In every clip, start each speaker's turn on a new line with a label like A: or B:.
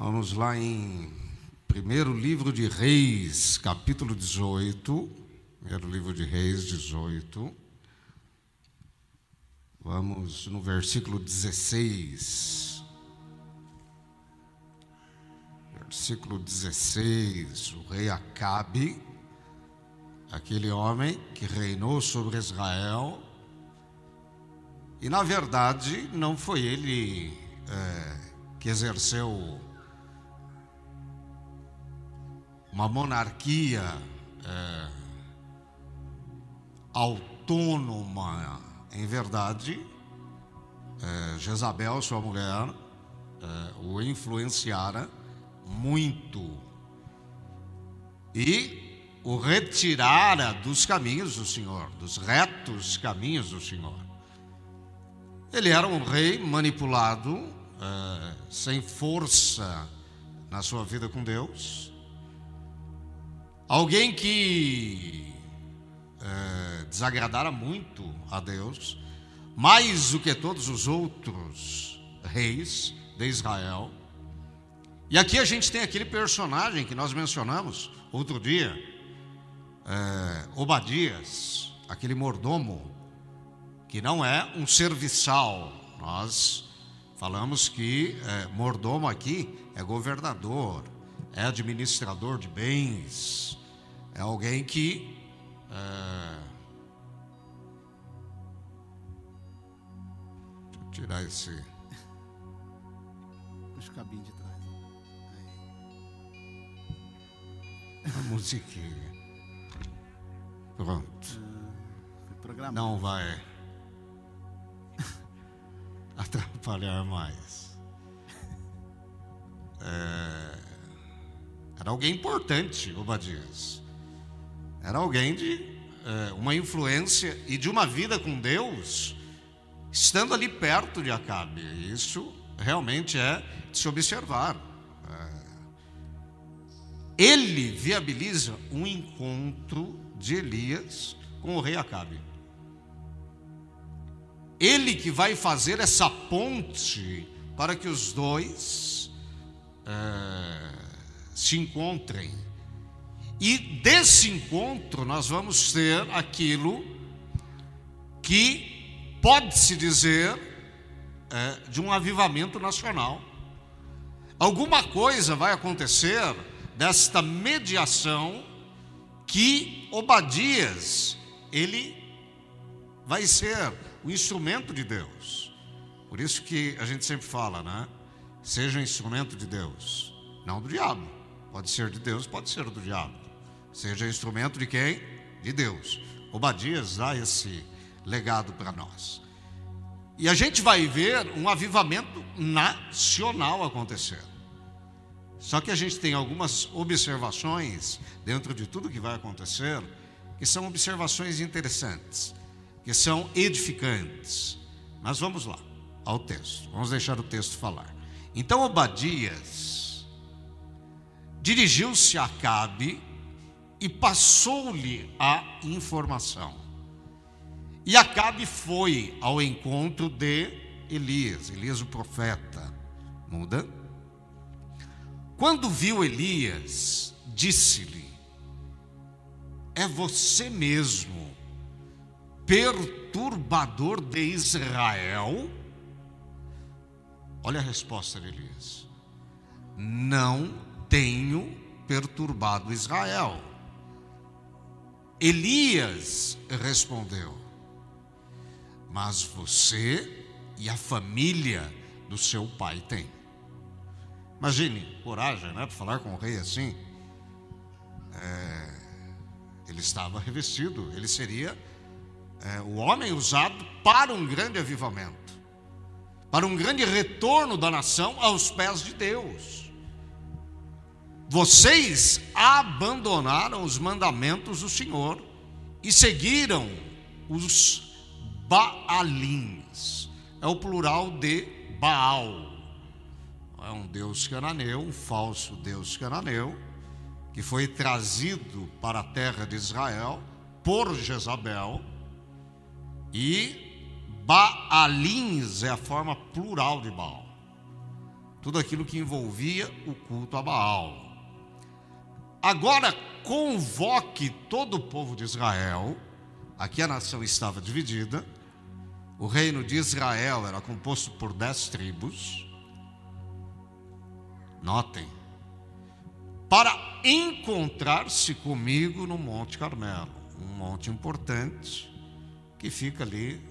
A: Vamos lá em primeiro livro de Reis, capítulo 18. Primeiro livro de Reis, 18. Vamos no versículo 16. Versículo 16. O rei Acabe, aquele homem que reinou sobre Israel, e na verdade não foi ele é, que exerceu uma monarquia é, autônoma, em verdade, é, Jezabel, sua mulher, é, o influenciara muito e o retirara dos caminhos do Senhor, dos retos caminhos do Senhor. Ele era um rei manipulado, é, sem força na sua vida com Deus, Alguém que é, desagradara muito a Deus, mais do que todos os outros reis de Israel. E aqui a gente tem aquele personagem que nós mencionamos outro dia, é, Obadias, aquele mordomo, que não é um serviçal. Nós falamos que é, mordomo aqui é governador, é administrador de bens, é alguém que é... Deixa eu tirar esse.
B: Puxa o cabinho de trás.
A: Aí. A musiquinha. Pronto.
B: Ah,
A: Não vai atrapalhar mais. É... Era alguém importante, Obadias. Era alguém de é, uma influência e de uma vida com Deus, estando ali perto de Acabe. Isso realmente é de se observar. É, ele viabiliza um encontro de Elias com o rei Acabe. Ele que vai fazer essa ponte para que os dois é, se encontrem e desse encontro nós vamos ter aquilo que pode-se dizer é, de um avivamento nacional. Alguma coisa vai acontecer desta mediação que Obadias, ele vai ser o instrumento de Deus. Por isso que a gente sempre fala, né? Seja um instrumento de Deus, não do diabo. Pode ser de Deus, pode ser do diabo. Seja instrumento de quem? De Deus. Obadias dá esse legado para nós. E a gente vai ver um avivamento nacional acontecer. Só que a gente tem algumas observações dentro de tudo que vai acontecer, que são observações interessantes, que são edificantes. Mas vamos lá, ao texto. Vamos deixar o texto falar. Então Obadias dirigiu-se a Acabe e passou-lhe a informação. E Acabe foi ao encontro de Elias, Elias o profeta. Muda. Quando viu Elias, disse-lhe: É você mesmo, perturbador de Israel? Olha a resposta de Elias: Não tenho perturbado Israel Elias respondeu: Mas você e a família do seu pai têm. Imagine, coragem, né? Para falar com o rei assim. É, ele estava revestido, ele seria é, o homem usado para um grande avivamento, para um grande retorno da nação aos pés de Deus. Vocês abandonaram os mandamentos do Senhor e seguiram os Baalins. É o plural de Baal. É um deus cananeu, um falso deus cananeu, que foi trazido para a terra de Israel por Jezabel. E Baalins é a forma plural de Baal. tudo aquilo que envolvia o culto a Baal. Agora convoque todo o povo de Israel, aqui a nação estava dividida, o reino de Israel era composto por dez tribos. Notem, para encontrar-se comigo no Monte Carmelo, um monte importante que fica ali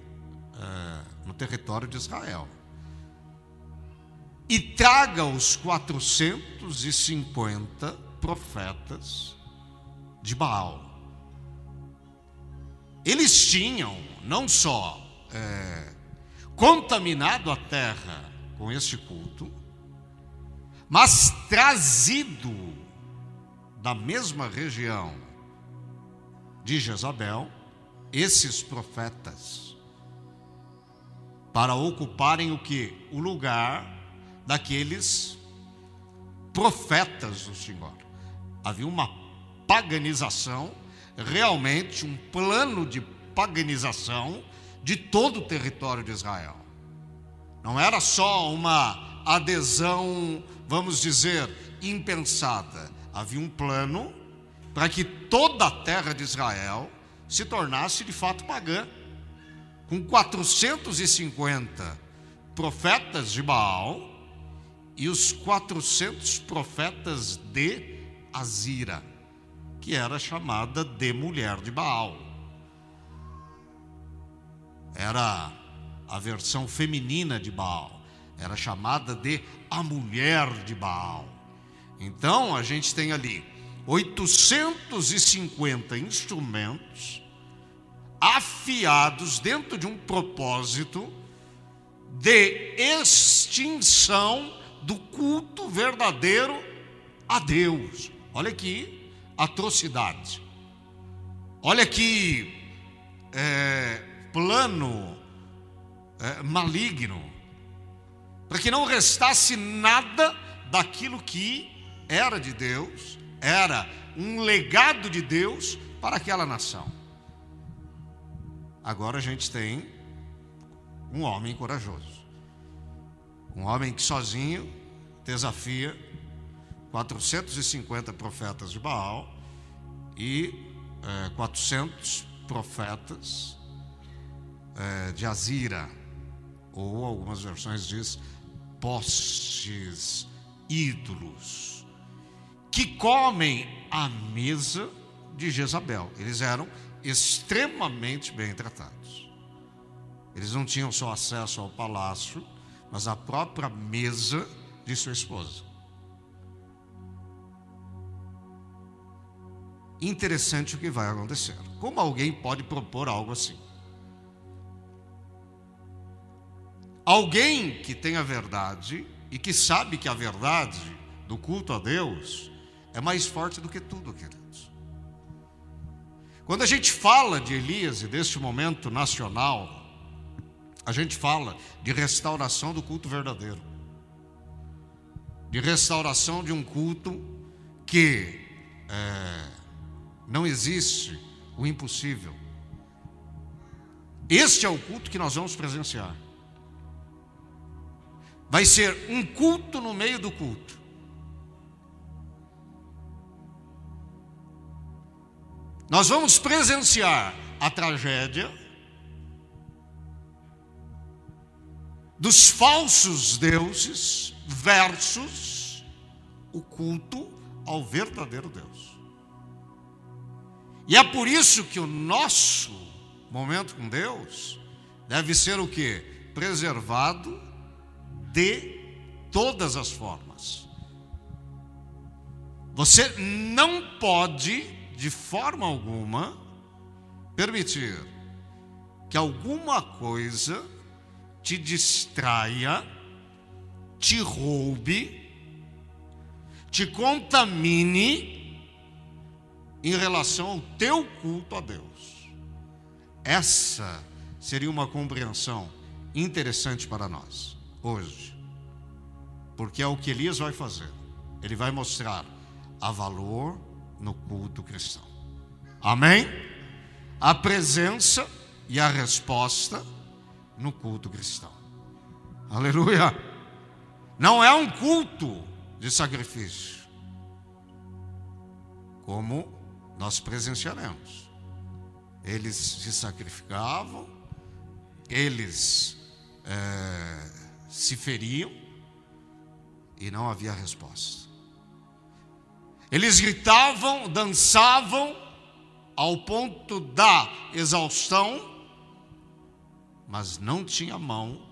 A: é, no território de Israel. E traga os 450 profetas de Baal. Eles tinham não só é, contaminado a terra com este culto, mas trazido da mesma região de Jezabel esses profetas para ocuparem o que? O lugar daqueles profetas do Senhor. Havia uma paganização, realmente um plano de paganização de todo o território de Israel. Não era só uma adesão, vamos dizer, impensada. Havia um plano para que toda a terra de Israel se tornasse de fato pagã. Com 450 profetas de Baal e os 400 profetas de Azira, que era chamada de mulher de Baal. Era a versão feminina de Baal, era chamada de a mulher de Baal. Então a gente tem ali 850 instrumentos afiados dentro de um propósito de extinção do culto verdadeiro a Deus. Olha que atrocidade. Olha que é, plano é, maligno. Para que não restasse nada daquilo que era de Deus, era um legado de Deus para aquela nação. Agora a gente tem um homem corajoso. Um homem que sozinho desafia 450 profetas de Baal e é, 400 profetas é, de Azira, ou algumas versões diz postes, ídolos, que comem a mesa de Jezabel. Eles eram extremamente bem tratados. Eles não tinham só acesso ao palácio, mas à própria mesa de sua esposa. Interessante o que vai acontecer. Como alguém pode propor algo assim? Alguém que tem a verdade e que sabe que a verdade do culto a Deus é mais forte do que tudo, queridos. Quando a gente fala de Elias e deste momento nacional, a gente fala de restauração do culto verdadeiro, de restauração de um culto que é, não existe o impossível. Este é o culto que nós vamos presenciar. Vai ser um culto no meio do culto. Nós vamos presenciar a tragédia dos falsos deuses versus o culto ao verdadeiro Deus. E é por isso que o nosso momento com Deus deve ser o que? Preservado de todas as formas. Você não pode de forma alguma, permitir que alguma coisa te distraia, te roube, te contamine em relação ao teu culto a Deus. Essa seria uma compreensão interessante para nós hoje, porque é o que Elias vai fazer. Ele vai mostrar a valor no culto cristão. Amém? A presença e a resposta no culto cristão. Aleluia! Não é um culto de sacrifício, como nós presenciaremos. Eles se sacrificavam, eles é, se feriam e não havia resposta. Eles gritavam, dançavam ao ponto da exaustão, mas não tinha mão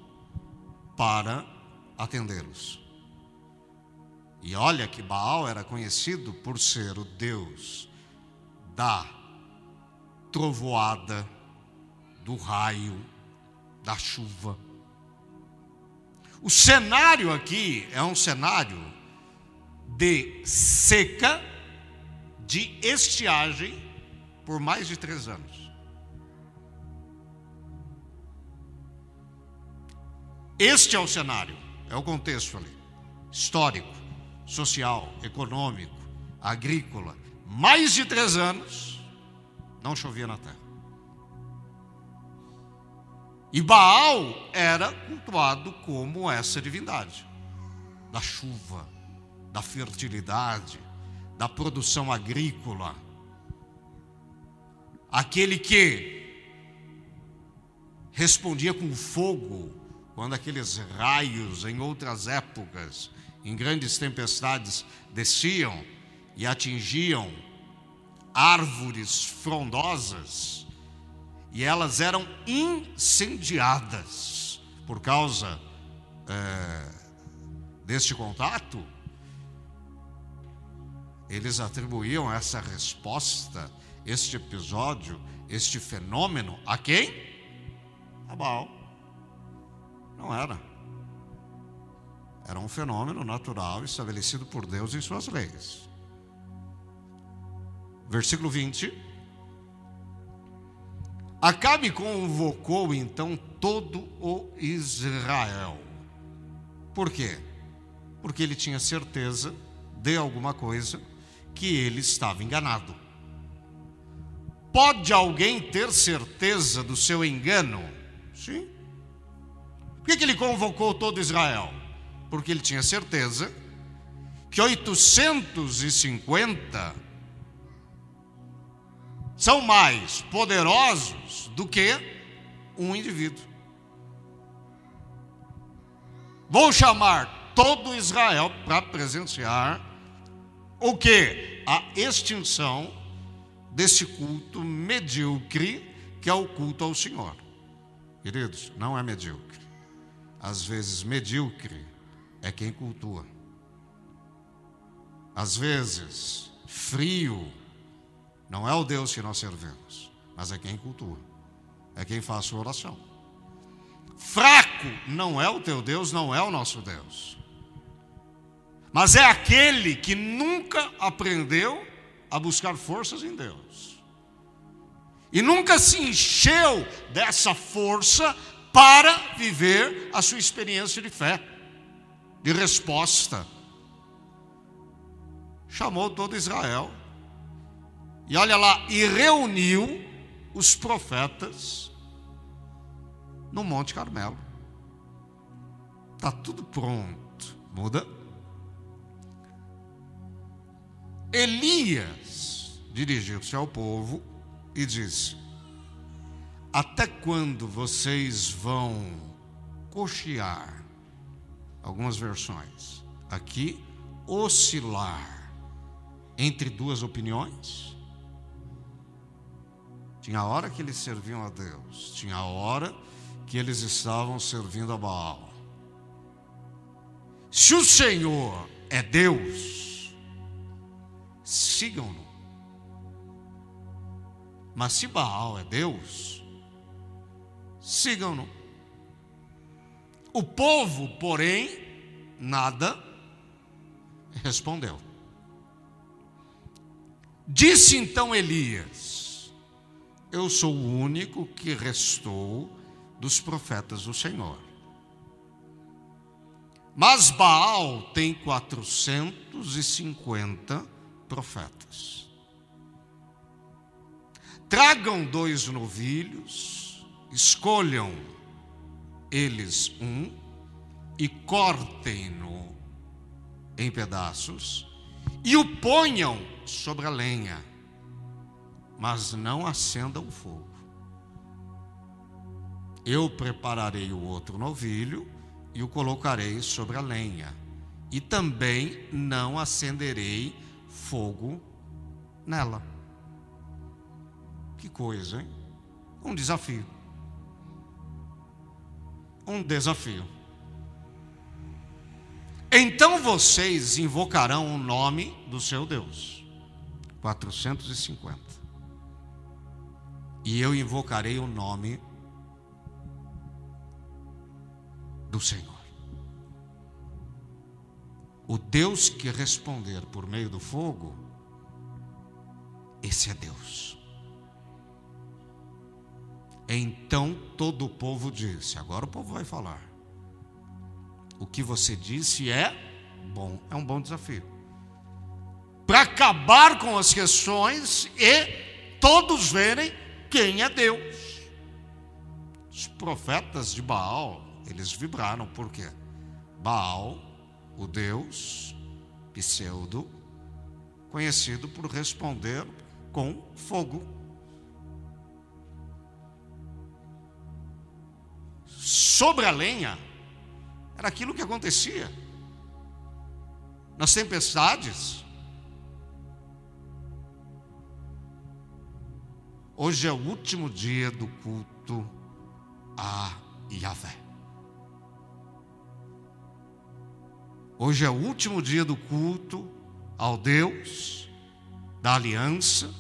A: para atendê-los. E olha que Baal era conhecido por ser o Deus da trovoada, do raio, da chuva. O cenário aqui é um cenário de seca, de estiagem, por mais de três anos. Este é o cenário, é o contexto ali, histórico, social, econômico, agrícola. Mais de três anos, não chovia na terra. E Baal era cultuado como essa divindade da chuva, da fertilidade, da produção agrícola. Aquele que respondia com fogo quando aqueles raios em outras épocas, em grandes tempestades, desciam e atingiam árvores frondosas e elas eram incendiadas por causa é, deste contato. Eles atribuíam essa resposta, este episódio, este fenômeno a quem? A Baal. Não era. Era um fenômeno natural estabelecido por Deus em suas leis. Versículo 20. Acabe convocou então todo o Israel. Por quê? Porque ele tinha certeza de alguma coisa que ele estava enganado. Pode alguém ter certeza do seu engano? Sim. Por que, que ele convocou todo Israel? Porque ele tinha certeza que 850 são mais poderosos do que um indivíduo. Vou chamar todo Israel para presenciar o que? A extinção desse culto medíocre que é o culto ao Senhor. Queridos, não é medíocre. Às vezes, medíocre é quem cultua. Às vezes, frio não é o Deus que nós servimos, mas é quem cultua, é quem faz sua oração. Fraco não é o teu Deus, não é o nosso Deus, mas é aquele que nunca aprendeu a buscar forças em Deus e nunca se encheu dessa força para viver a sua experiência de fé, de resposta. Chamou todo Israel e olha lá, e reuniu os profetas no Monte Carmelo. Está tudo pronto. Muda. Elias dirigiu-se ao povo e disse: Até quando vocês vão cochear? Algumas versões. Aqui, oscilar entre duas opiniões? Tinha a hora que eles serviam a Deus, tinha a hora que eles estavam servindo a Baal. Se o Senhor é Deus, sigam-no. Mas se Baal é Deus, sigam-no. O povo, porém, nada respondeu. Disse então Elias: eu sou o único que restou dos profetas do Senhor. Mas Baal tem 450 profetas. Tragam dois novilhos, escolham eles um, e cortem-no em pedaços e o ponham sobre a lenha, mas não acendam o fogo. Eu prepararei o outro novilho e o colocarei sobre a lenha, e também não acenderei fogo nela. Que coisa, hein? Um desafio. Um desafio. Então vocês invocarão o nome do seu Deus. 450. E eu invocarei o nome do Senhor. O Deus que responder por meio do fogo, esse é Deus. Então todo o povo disse: agora o povo vai falar. O que você disse é bom, é um bom desafio. Para acabar com as questões e todos verem quem é Deus. Os profetas de Baal, eles vibraram, por quê? Baal, o Deus pseudo, conhecido por responder com fogo. Sobre a lenha, era aquilo que acontecia. Nas tempestades. Hoje é o último dia do culto a Yahvé. Hoje é o último dia do culto ao Deus da aliança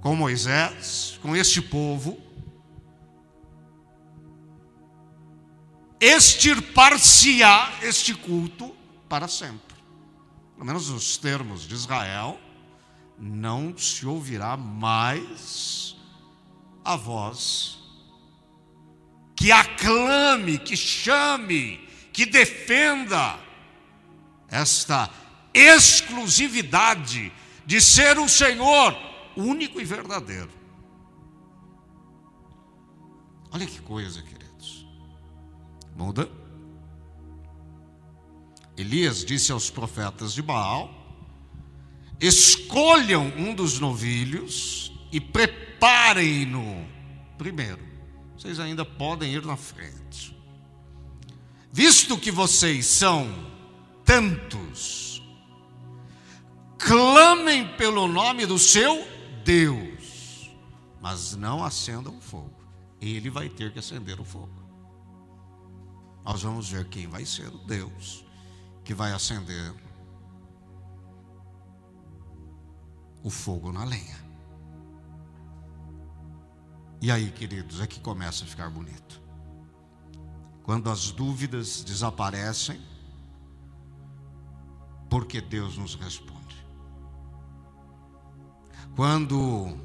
A: com Moisés, com este povo. extirpar-se-á este culto para sempre. Pelo menos nos termos de Israel, não se ouvirá mais a voz que aclame, que chame, que defenda esta exclusividade de ser o Senhor único e verdadeiro. Olha que coisa, querido. Muda. Elias disse aos profetas de Baal: escolham um dos novilhos e preparem-no primeiro. Vocês ainda podem ir na frente. Visto que vocês são tantos, clamem pelo nome do seu Deus, mas não acendam fogo. Ele vai ter que acender o fogo nós vamos ver quem vai ser o Deus que vai acender o fogo na lenha. E aí, queridos, é que começa a ficar bonito. Quando as dúvidas desaparecem, porque Deus nos responde. Quando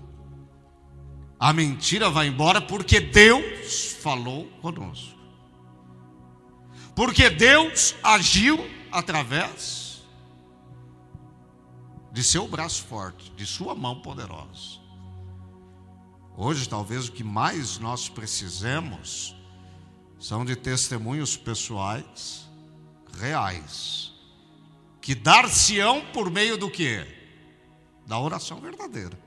A: a mentira vai embora, porque Deus falou conosco. Porque Deus agiu através de seu braço forte, de sua mão poderosa. Hoje, talvez o que mais nós precisemos são de testemunhos pessoais reais, que dar-se-ão por meio do que? Da oração verdadeira.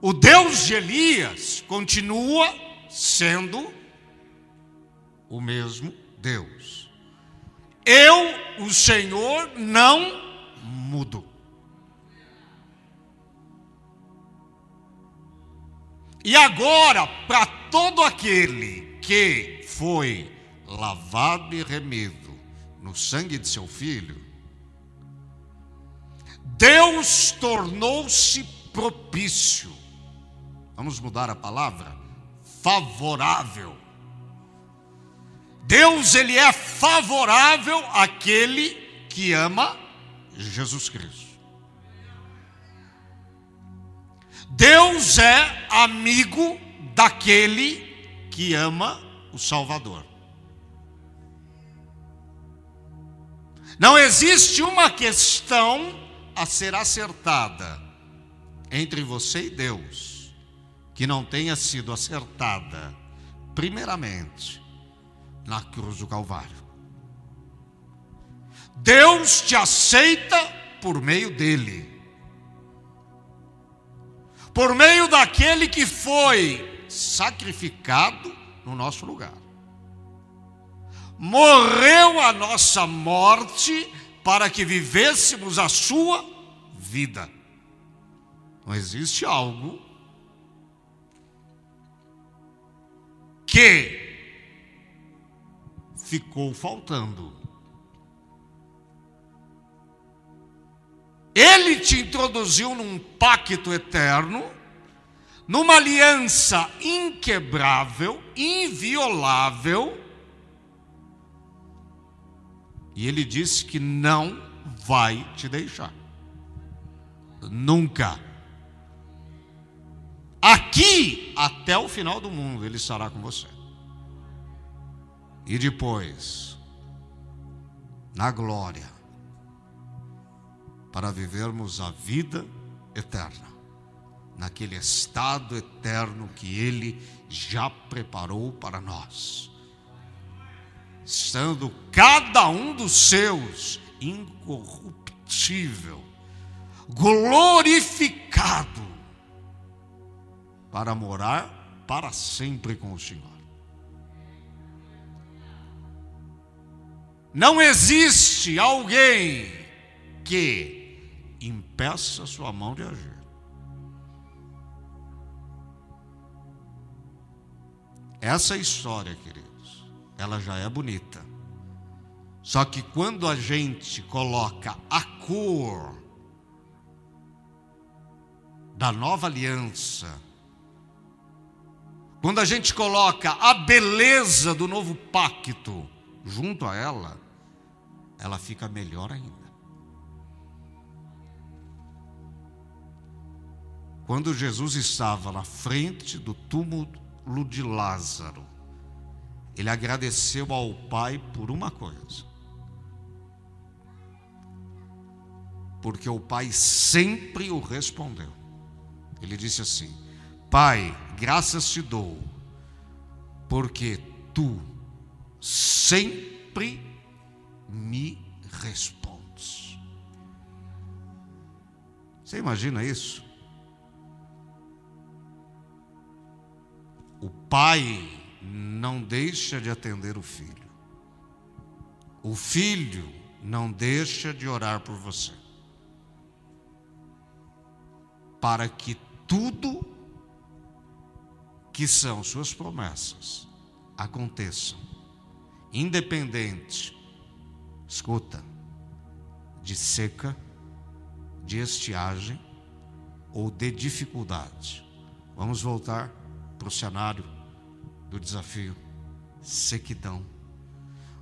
A: O Deus de Elias continua sendo o mesmo Deus. Eu, o Senhor, não mudo. E agora, para todo aquele que foi lavado e remido no sangue de seu filho, Deus tornou-se propício. Vamos mudar a palavra? Favorável Deus ele é favorável àquele que ama Jesus Cristo. Deus é amigo daquele que ama o Salvador. Não existe uma questão a ser acertada entre você e Deus que não tenha sido acertada, primeiramente, na cruz do Calvário. Deus te aceita por meio dele. Por meio daquele que foi sacrificado no nosso lugar. Morreu a nossa morte para que vivêssemos a sua vida. Não existe algo que ficou faltando. Ele te introduziu num pacto eterno, numa aliança inquebrável, inviolável. E ele disse que não vai te deixar. Nunca. Aqui, até o final do mundo, Ele estará com você. E depois, na glória, para vivermos a vida eterna, naquele estado eterno que Ele já preparou para nós, estando cada um dos seus incorruptível, glorificado, para morar para sempre com o Senhor. Não existe alguém que impeça sua mão de agir. Essa história, queridos, ela já é bonita. Só que quando a gente coloca a cor da nova aliança quando a gente coloca a beleza do novo pacto junto a ela, ela fica melhor ainda. Quando Jesus estava na frente do túmulo de Lázaro, ele agradeceu ao Pai por uma coisa. Porque o Pai sempre o respondeu. Ele disse assim: Pai, graças te dou, porque tu sempre me respondes. Você imagina isso? O pai não deixa de atender o filho. O filho não deixa de orar por você. Para que tudo que são suas promessas aconteçam, independente, escuta, de seca, de estiagem ou de dificuldade. Vamos voltar para o cenário do desafio: sequidão,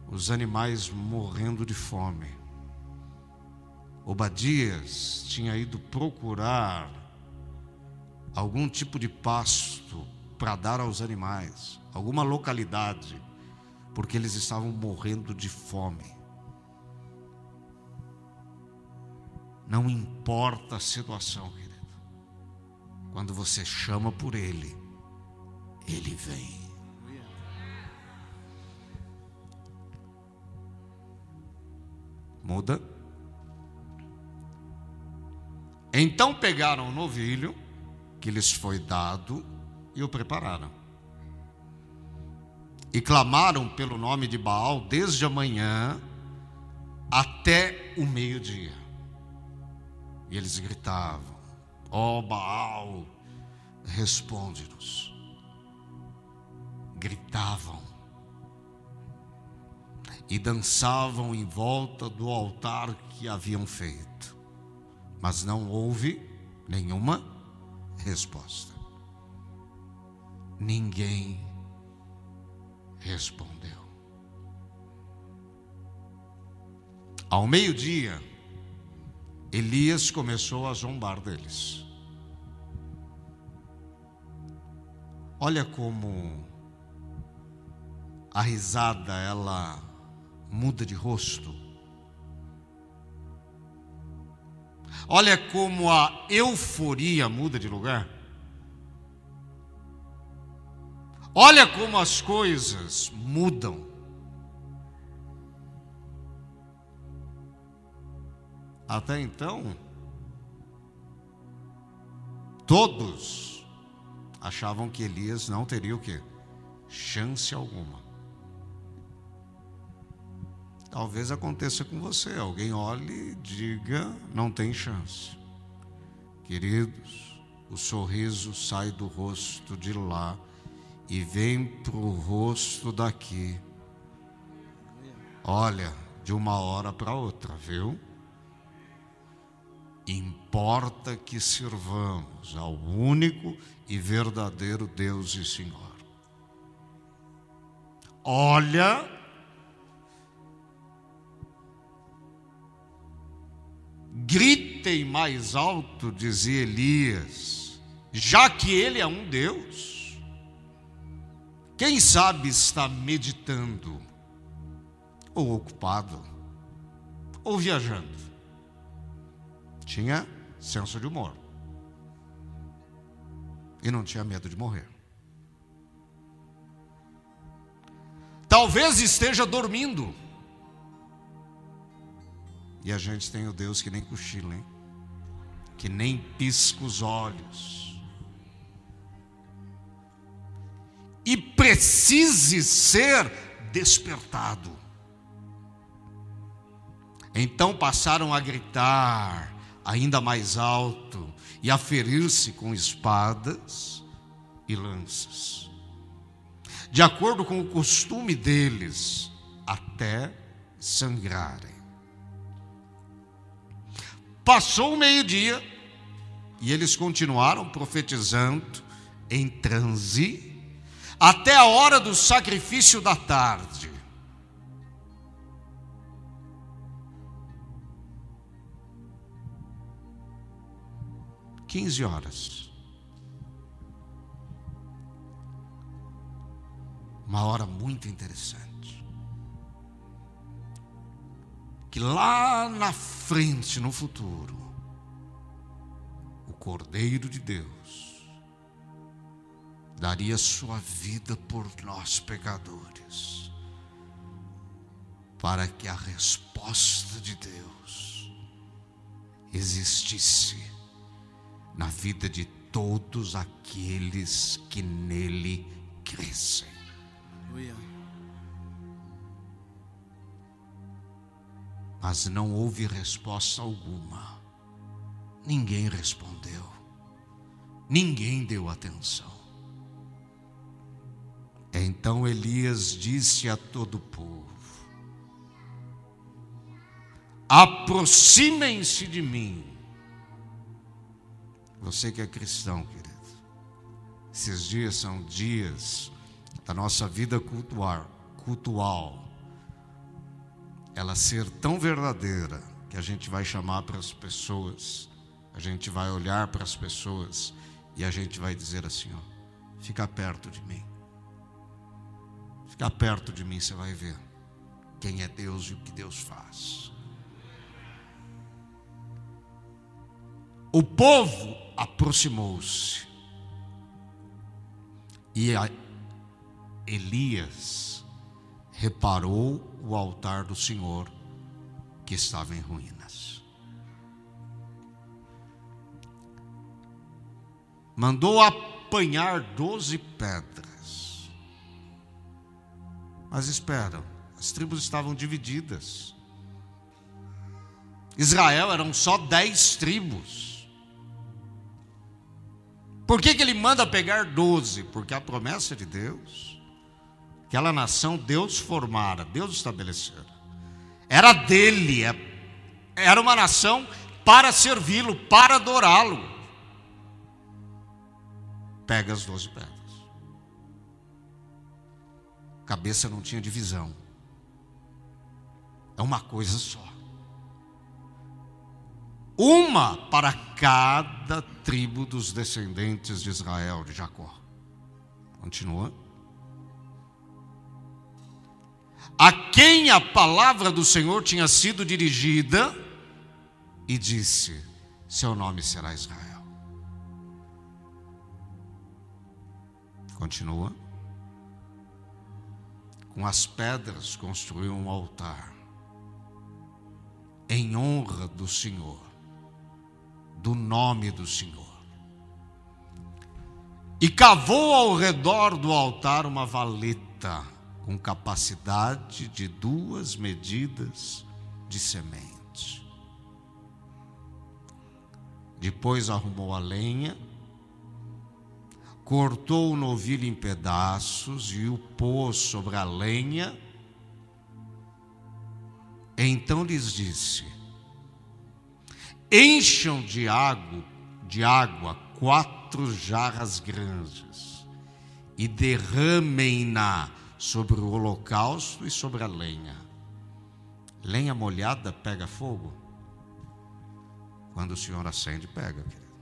A: os animais morrendo de fome. Obadias tinha ido procurar algum tipo de pasto para dar aos animais, alguma localidade, porque eles estavam morrendo de fome. Não importa a situação, querido. Quando você chama por Ele, Ele vem. Muda. Então pegaram o novilho que lhes foi dado e o prepararam. E clamaram pelo nome de Baal desde a manhã até o meio-dia. E eles gritavam: Ó oh, Baal, responde-nos. Gritavam e dançavam em volta do altar que haviam feito, mas não houve nenhuma resposta ninguém respondeu. Ao meio-dia, Elias começou a zombar deles. Olha como a risada ela muda de rosto. Olha como a euforia muda de lugar. Olha como as coisas mudam. Até então, todos achavam que Elias não teria o quê? Chance alguma. Talvez aconteça com você. Alguém olhe e diga: não tem chance. Queridos, o sorriso sai do rosto de lá e vem para o rosto daqui. Olha, de uma hora para outra, viu? Importa que sirvamos ao único e verdadeiro Deus e Senhor. Olha, gritem mais alto, dizia Elias, já que ele é um Deus. Quem sabe está meditando, ou ocupado, ou viajando. Tinha senso de humor. E não tinha medo de morrer. Talvez esteja dormindo. E a gente tem o Deus que nem cochila, hein? Que nem pisca os olhos. E precise ser despertado. Então passaram a gritar ainda mais alto e a ferir-se com espadas e lanças. De acordo com o costume deles, até sangrarem. Passou o meio-dia e eles continuaram profetizando em transe até a hora do sacrifício da tarde. 15 horas. Uma hora muito interessante. Que lá na frente, no futuro, o Cordeiro de Deus daria sua vida por nós pecadores, para que a resposta de Deus existisse na vida de todos aqueles que nele crescem. Mas não houve resposta alguma. Ninguém respondeu. Ninguém deu atenção. Então Elias disse a todo o povo: Aproximem-se de mim você que é cristão, querido. Esses dias são dias da nossa vida cultual, cultual. Ela ser tão verdadeira que a gente vai chamar para as pessoas, a gente vai olhar para as pessoas e a gente vai dizer assim: ó, fica perto de mim. Fica perto de mim, você vai ver quem é Deus e o que Deus faz. O povo aproximou-se e Elias reparou o altar do Senhor que estava em ruínas. Mandou apanhar doze pedras. Mas espera, as tribos estavam divididas. Israel eram só dez tribos. Por que, que ele manda pegar doze? Porque a promessa de Deus, aquela nação Deus formara, Deus estabelecera, era dele, é, era uma nação para servi-lo, para adorá-lo. Pega as doze pedras. Cabeça não tinha divisão. É uma coisa só uma para cada tribo dos descendentes de Israel, de Jacó. Continua. A quem a palavra do Senhor tinha sido dirigida, e disse: Seu nome será Israel. Continua. com as pedras construiu um altar em honra do Senhor, do nome do Senhor. E cavou ao redor do altar uma valeta com capacidade de duas medidas de semente. Depois arrumou a lenha, cortou o novilho em pedaços e o pôs sobre a lenha. Então lhes disse: Encham de água, de água quatro jarras grandes e derramem-na sobre o holocausto e sobre a lenha. Lenha molhada pega fogo? Quando o Senhor acende, pega, querido.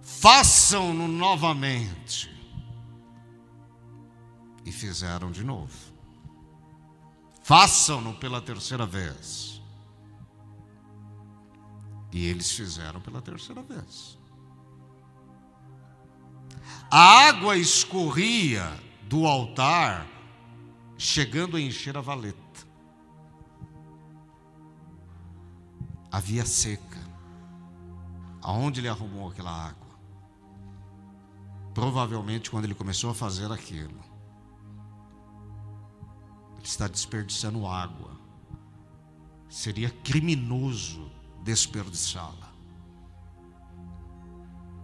A: Façam-no novamente. E fizeram de novo. Façam-no pela terceira vez. E eles fizeram pela terceira vez. A água escorria do altar, chegando a encher a valeta. Havia seca. Aonde ele arrumou aquela água? Provavelmente quando ele começou a fazer aquilo. Ele está desperdiçando água. Seria criminoso desperdiçá-la.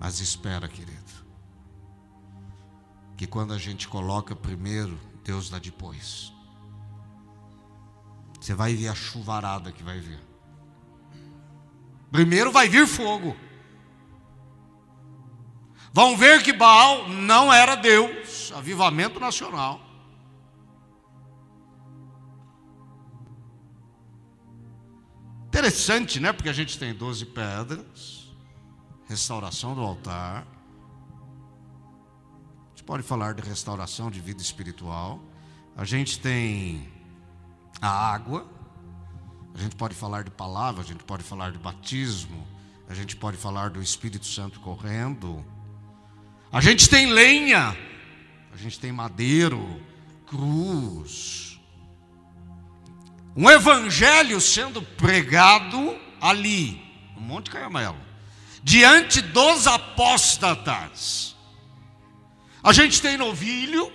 A: Mas espera, querido que quando a gente coloca primeiro, Deus dá depois. Você vai ver a chuvarada que vai vir. Primeiro vai vir fogo. Vão ver que Baal não era Deus, avivamento nacional. Interessante, né? Porque a gente tem 12 pedras, restauração do altar, pode falar de restauração de vida espiritual. A gente tem a água, a gente pode falar de palavra, a gente pode falar de batismo, a gente pode falar do Espírito Santo correndo. A gente tem lenha, a gente tem madeiro, cruz. Um evangelho sendo pregado ali, no Monte Carmelo, diante dos apóstatas. A gente tem novilho,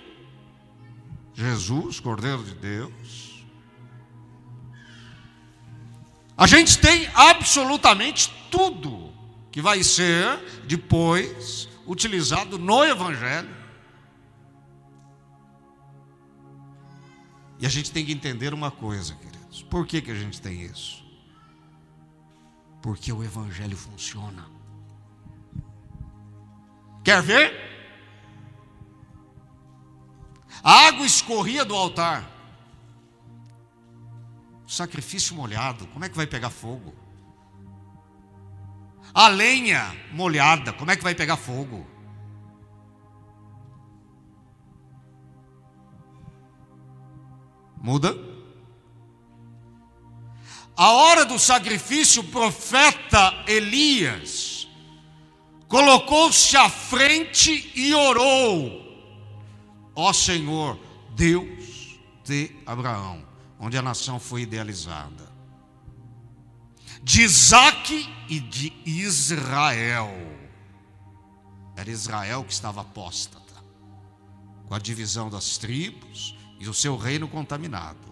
A: Jesus, Cordeiro de Deus. A gente tem absolutamente tudo que vai ser depois utilizado no Evangelho. E a gente tem que entender uma coisa, Por que, que a gente tem isso? Porque o Evangelho funciona. Quer ver? A água escorria do altar. Sacrifício molhado, como é que vai pegar fogo? A lenha molhada, como é que vai pegar fogo? Muda? A hora do sacrifício, o profeta Elias colocou-se à frente e orou ó Senhor, Deus de Abraão, onde a nação foi idealizada, de Isaac e de Israel. Era Israel que estava apóstata, com a divisão das tribos e o seu reino contaminado.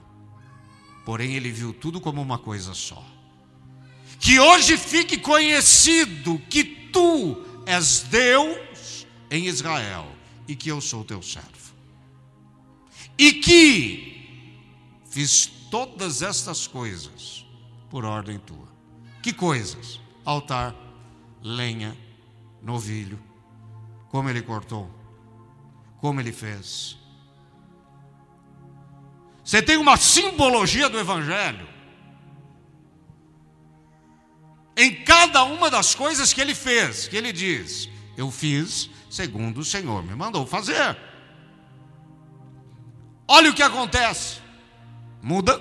A: Porém, ele viu tudo como uma coisa só. Que hoje fique conhecido que tu és Deus em Israel e que eu sou teu servo e que fiz todas estas coisas por ordem tua. Que coisas? Altar, lenha, novilho, como ele cortou, como ele fez. Você tem uma simbologia do Evangelho. Em cada uma das coisas que ele fez, que ele diz: Eu fiz segundo o Senhor me mandou fazer. Olha o que acontece. Muda.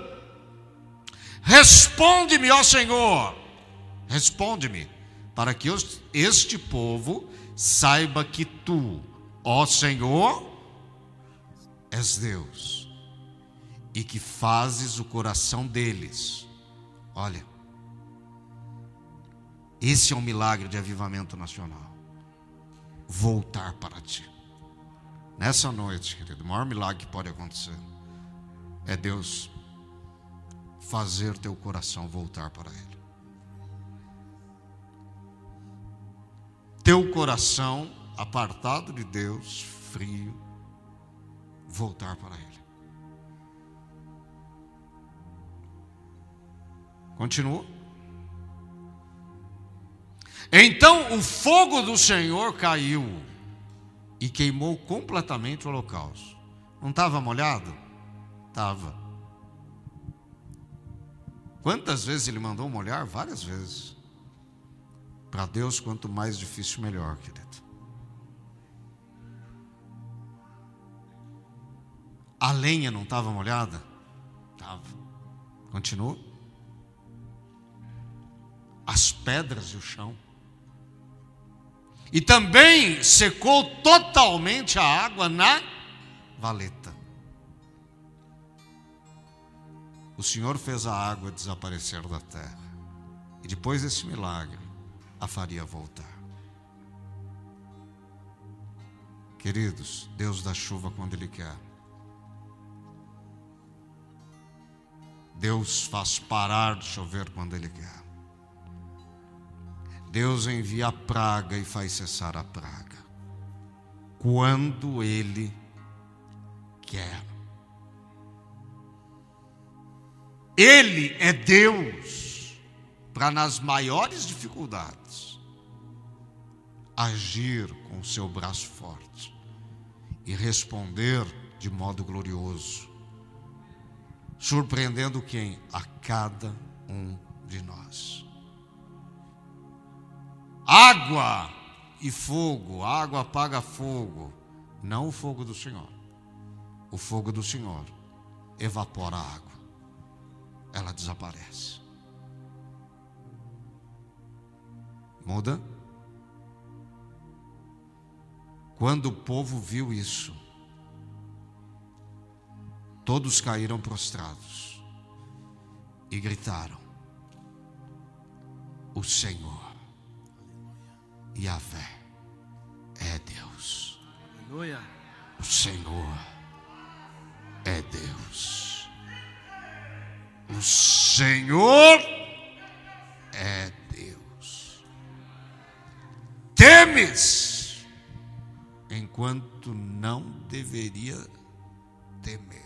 A: Responde-me, ó Senhor. Responde-me, para que este povo saiba que tu, ó Senhor, és Deus e que fazes o coração deles. Olha, esse é um milagre de avivamento nacional. Voltar para ti. Nessa noite, querido, o maior milagre que pode acontecer é Deus fazer teu coração voltar para Ele. Teu coração apartado de Deus, frio, voltar para Ele. Continua. Então o fogo do Senhor caiu e queimou completamente o holocausto. Não estava molhado? Estava. Quantas vezes ele mandou molhar? Várias vezes. Para Deus, quanto mais difícil, melhor, querido. A lenha não estava molhada? Estava. Continua. As pedras e o chão. E também secou totalmente a água na valeta. O Senhor fez a água desaparecer da terra. E depois desse milagre, a faria voltar. Queridos, Deus dá chuva quando Ele quer. Deus faz parar de chover quando Ele quer. Deus envia a praga e faz cessar a praga. Quando Ele quer. Ele é Deus para nas maiores dificuldades agir com o seu braço forte e responder de modo glorioso, surpreendendo quem? A cada um de nós. Água e fogo, água apaga fogo, não o fogo do Senhor. O fogo do Senhor evapora a água, ela desaparece. Muda? Quando o povo viu isso, todos caíram prostrados e gritaram: O Senhor Yahvé é Deus.
B: Aleluia.
A: O Senhor é Deus. O Senhor é Deus. Temes enquanto não deveria temer.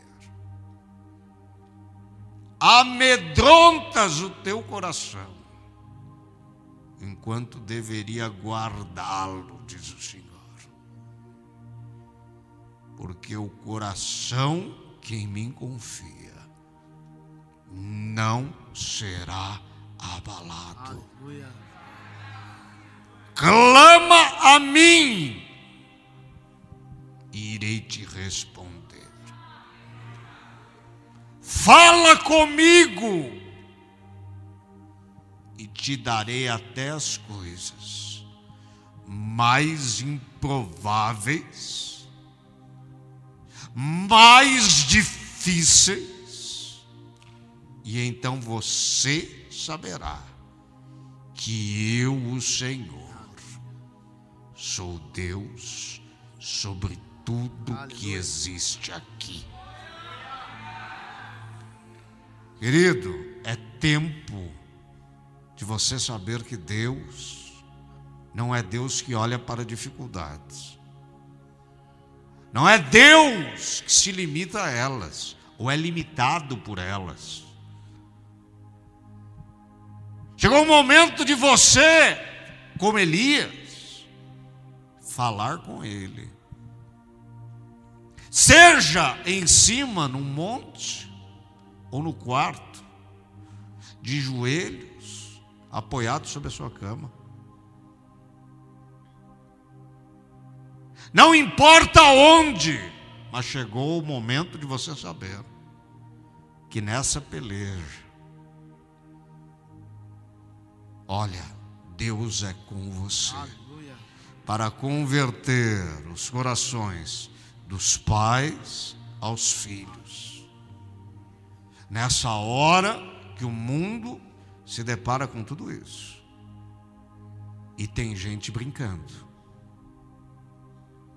A: Amedrontas o teu coração enquanto deveria guardá-lo, diz o Senhor. Porque o coração que em mim confia não será abalado.
B: Aleluia.
A: Clama a mim, e irei te responder. Fala comigo e te darei até as coisas mais improváveis, mais difíceis, e então você saberá que eu, o Senhor, sou Deus sobre tudo que
B: Aleluia.
A: existe aqui. Querido, é tempo de você saber que Deus não é Deus que olha para dificuldades. Não é Deus que se limita a elas, ou é limitado por elas. Chegou o momento de você, como Elias, falar com Ele. Seja em cima, num monte, ou no quarto, de joelhos, apoiado sobre a sua cama. Não importa onde, mas chegou o momento de você saber que nessa peleja, olha, Deus é com você para converter os corações dos pais aos filhos. Nessa hora que o mundo se depara com tudo isso. E tem gente brincando.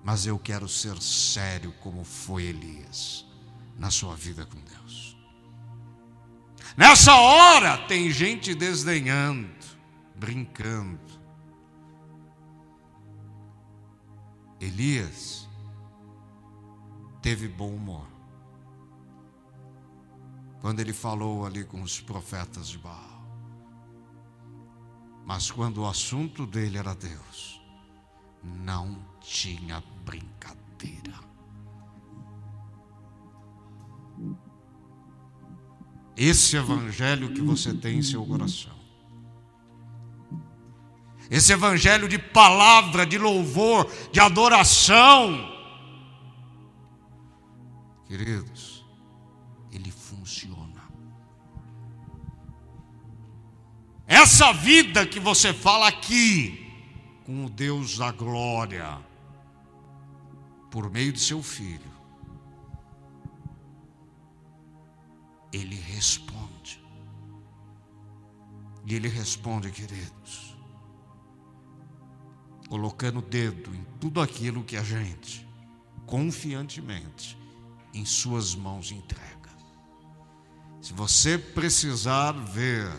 A: Mas eu quero ser sério como foi Elias na sua vida com Deus. Nessa hora tem gente desdenhando, brincando. Elias teve bom humor. Quando ele falou ali com os profetas de Baal. Mas quando o assunto dele era Deus, não tinha brincadeira. Esse evangelho que você tem em seu coração. Esse evangelho de palavra, de louvor, de adoração. Queridos, Essa vida que você fala aqui, com o Deus da glória, por meio de seu filho, ele responde. E ele responde, queridos, colocando o dedo em tudo aquilo que a gente, confiantemente, em suas mãos entrega. Se você precisar ver,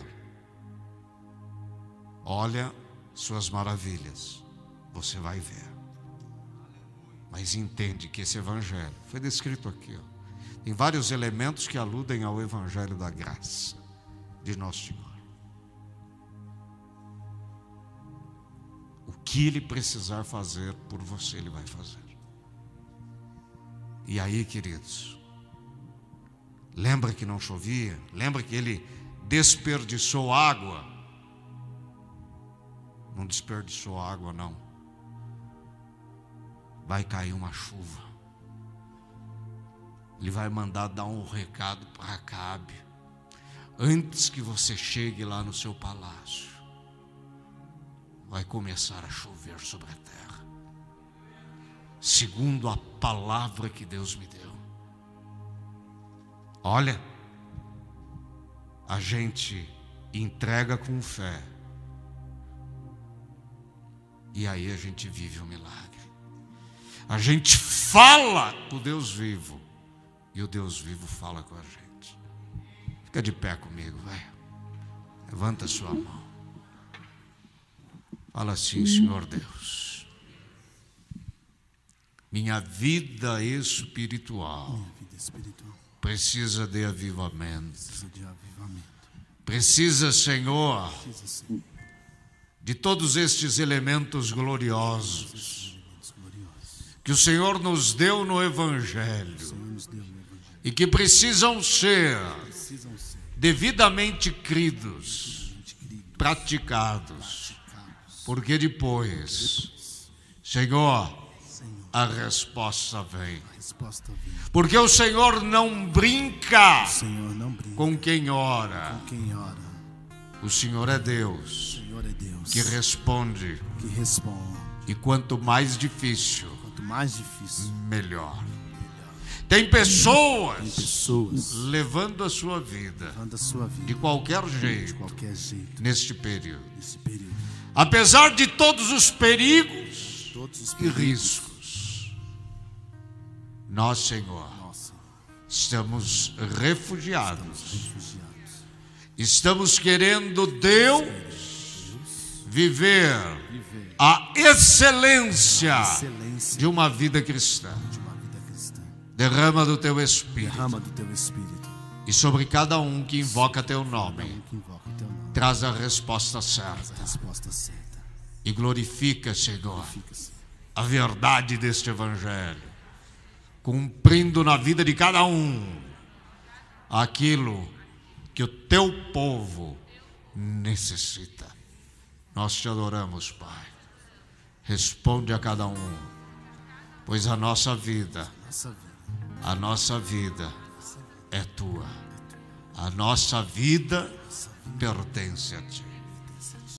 A: olha suas maravilhas, você vai ver. Mas entende que esse evangelho foi descrito aqui, ó tem vários elementos que aludem ao Evangelho da graça de Nosso Senhor. O que Ele precisar fazer por você, Ele vai fazer. E aí, queridos, lembra que não chovia? Lembra que Ele desperdiçou água? Não desperdiçou água, não. Vai cair uma chuva. Ele vai mandar dar um recado para Acabe. Antes que você chegue lá no seu palácio, vai começar a chover sobre a terra. Segundo a palavra que Deus me deu. Olha, a gente entrega com fé. E aí a gente vive o um milagre. A gente fala com Deus vivo. E o Deus vivo fala com a gente. Fica de pé comigo, vai. Levanta a sua mão. Fala assim, Senhor Deus. Minha vida espiritual,
B: Minha vida espiritual
A: precisa de avivamento.
B: precisa de avivamento.
A: Precisa, Senhor,
B: Precisa, Senhor,
A: de todos estes elementos gloriosos que o Senhor nos deu no Evangelho e que precisam ser devidamente cridos, praticados, porque depois, Senhor, a resposta vem. Porque O Senhor não brinca com quem ora. O Senhor é Deus
B: Senhor é Deus
A: que responde,
B: que responde.
A: e quanto mais difícil,
B: Quanto mais difícil,
A: melhor.
B: tem
A: Tem pessoas
B: pessoas
A: levando a sua vida
B: levando a sua vida
A: de qualquer
B: de
A: jeito
B: qualquer jeito
A: neste período.
B: período.
A: Apesar de todos os perigos
B: Todos os
A: e
B: perigos,
A: riscos, nós, Senhor,
B: nossa,
A: estamos refugiados.
B: refugiados,
A: Estamos querendo, Deus, viver a excelência de uma vida cristã. Derrama do teu Espírito. E sobre cada um que invoca teu nome, traz a resposta certa. E glorifica, Senhor, a verdade deste Evangelho, cumprindo na vida de cada um aquilo que o teu povo necessita. Nós te adoramos, Pai. Responde a cada um, pois a
B: Nossa vida.
A: a nossa vida é tua. A nossa vida pertence a ti.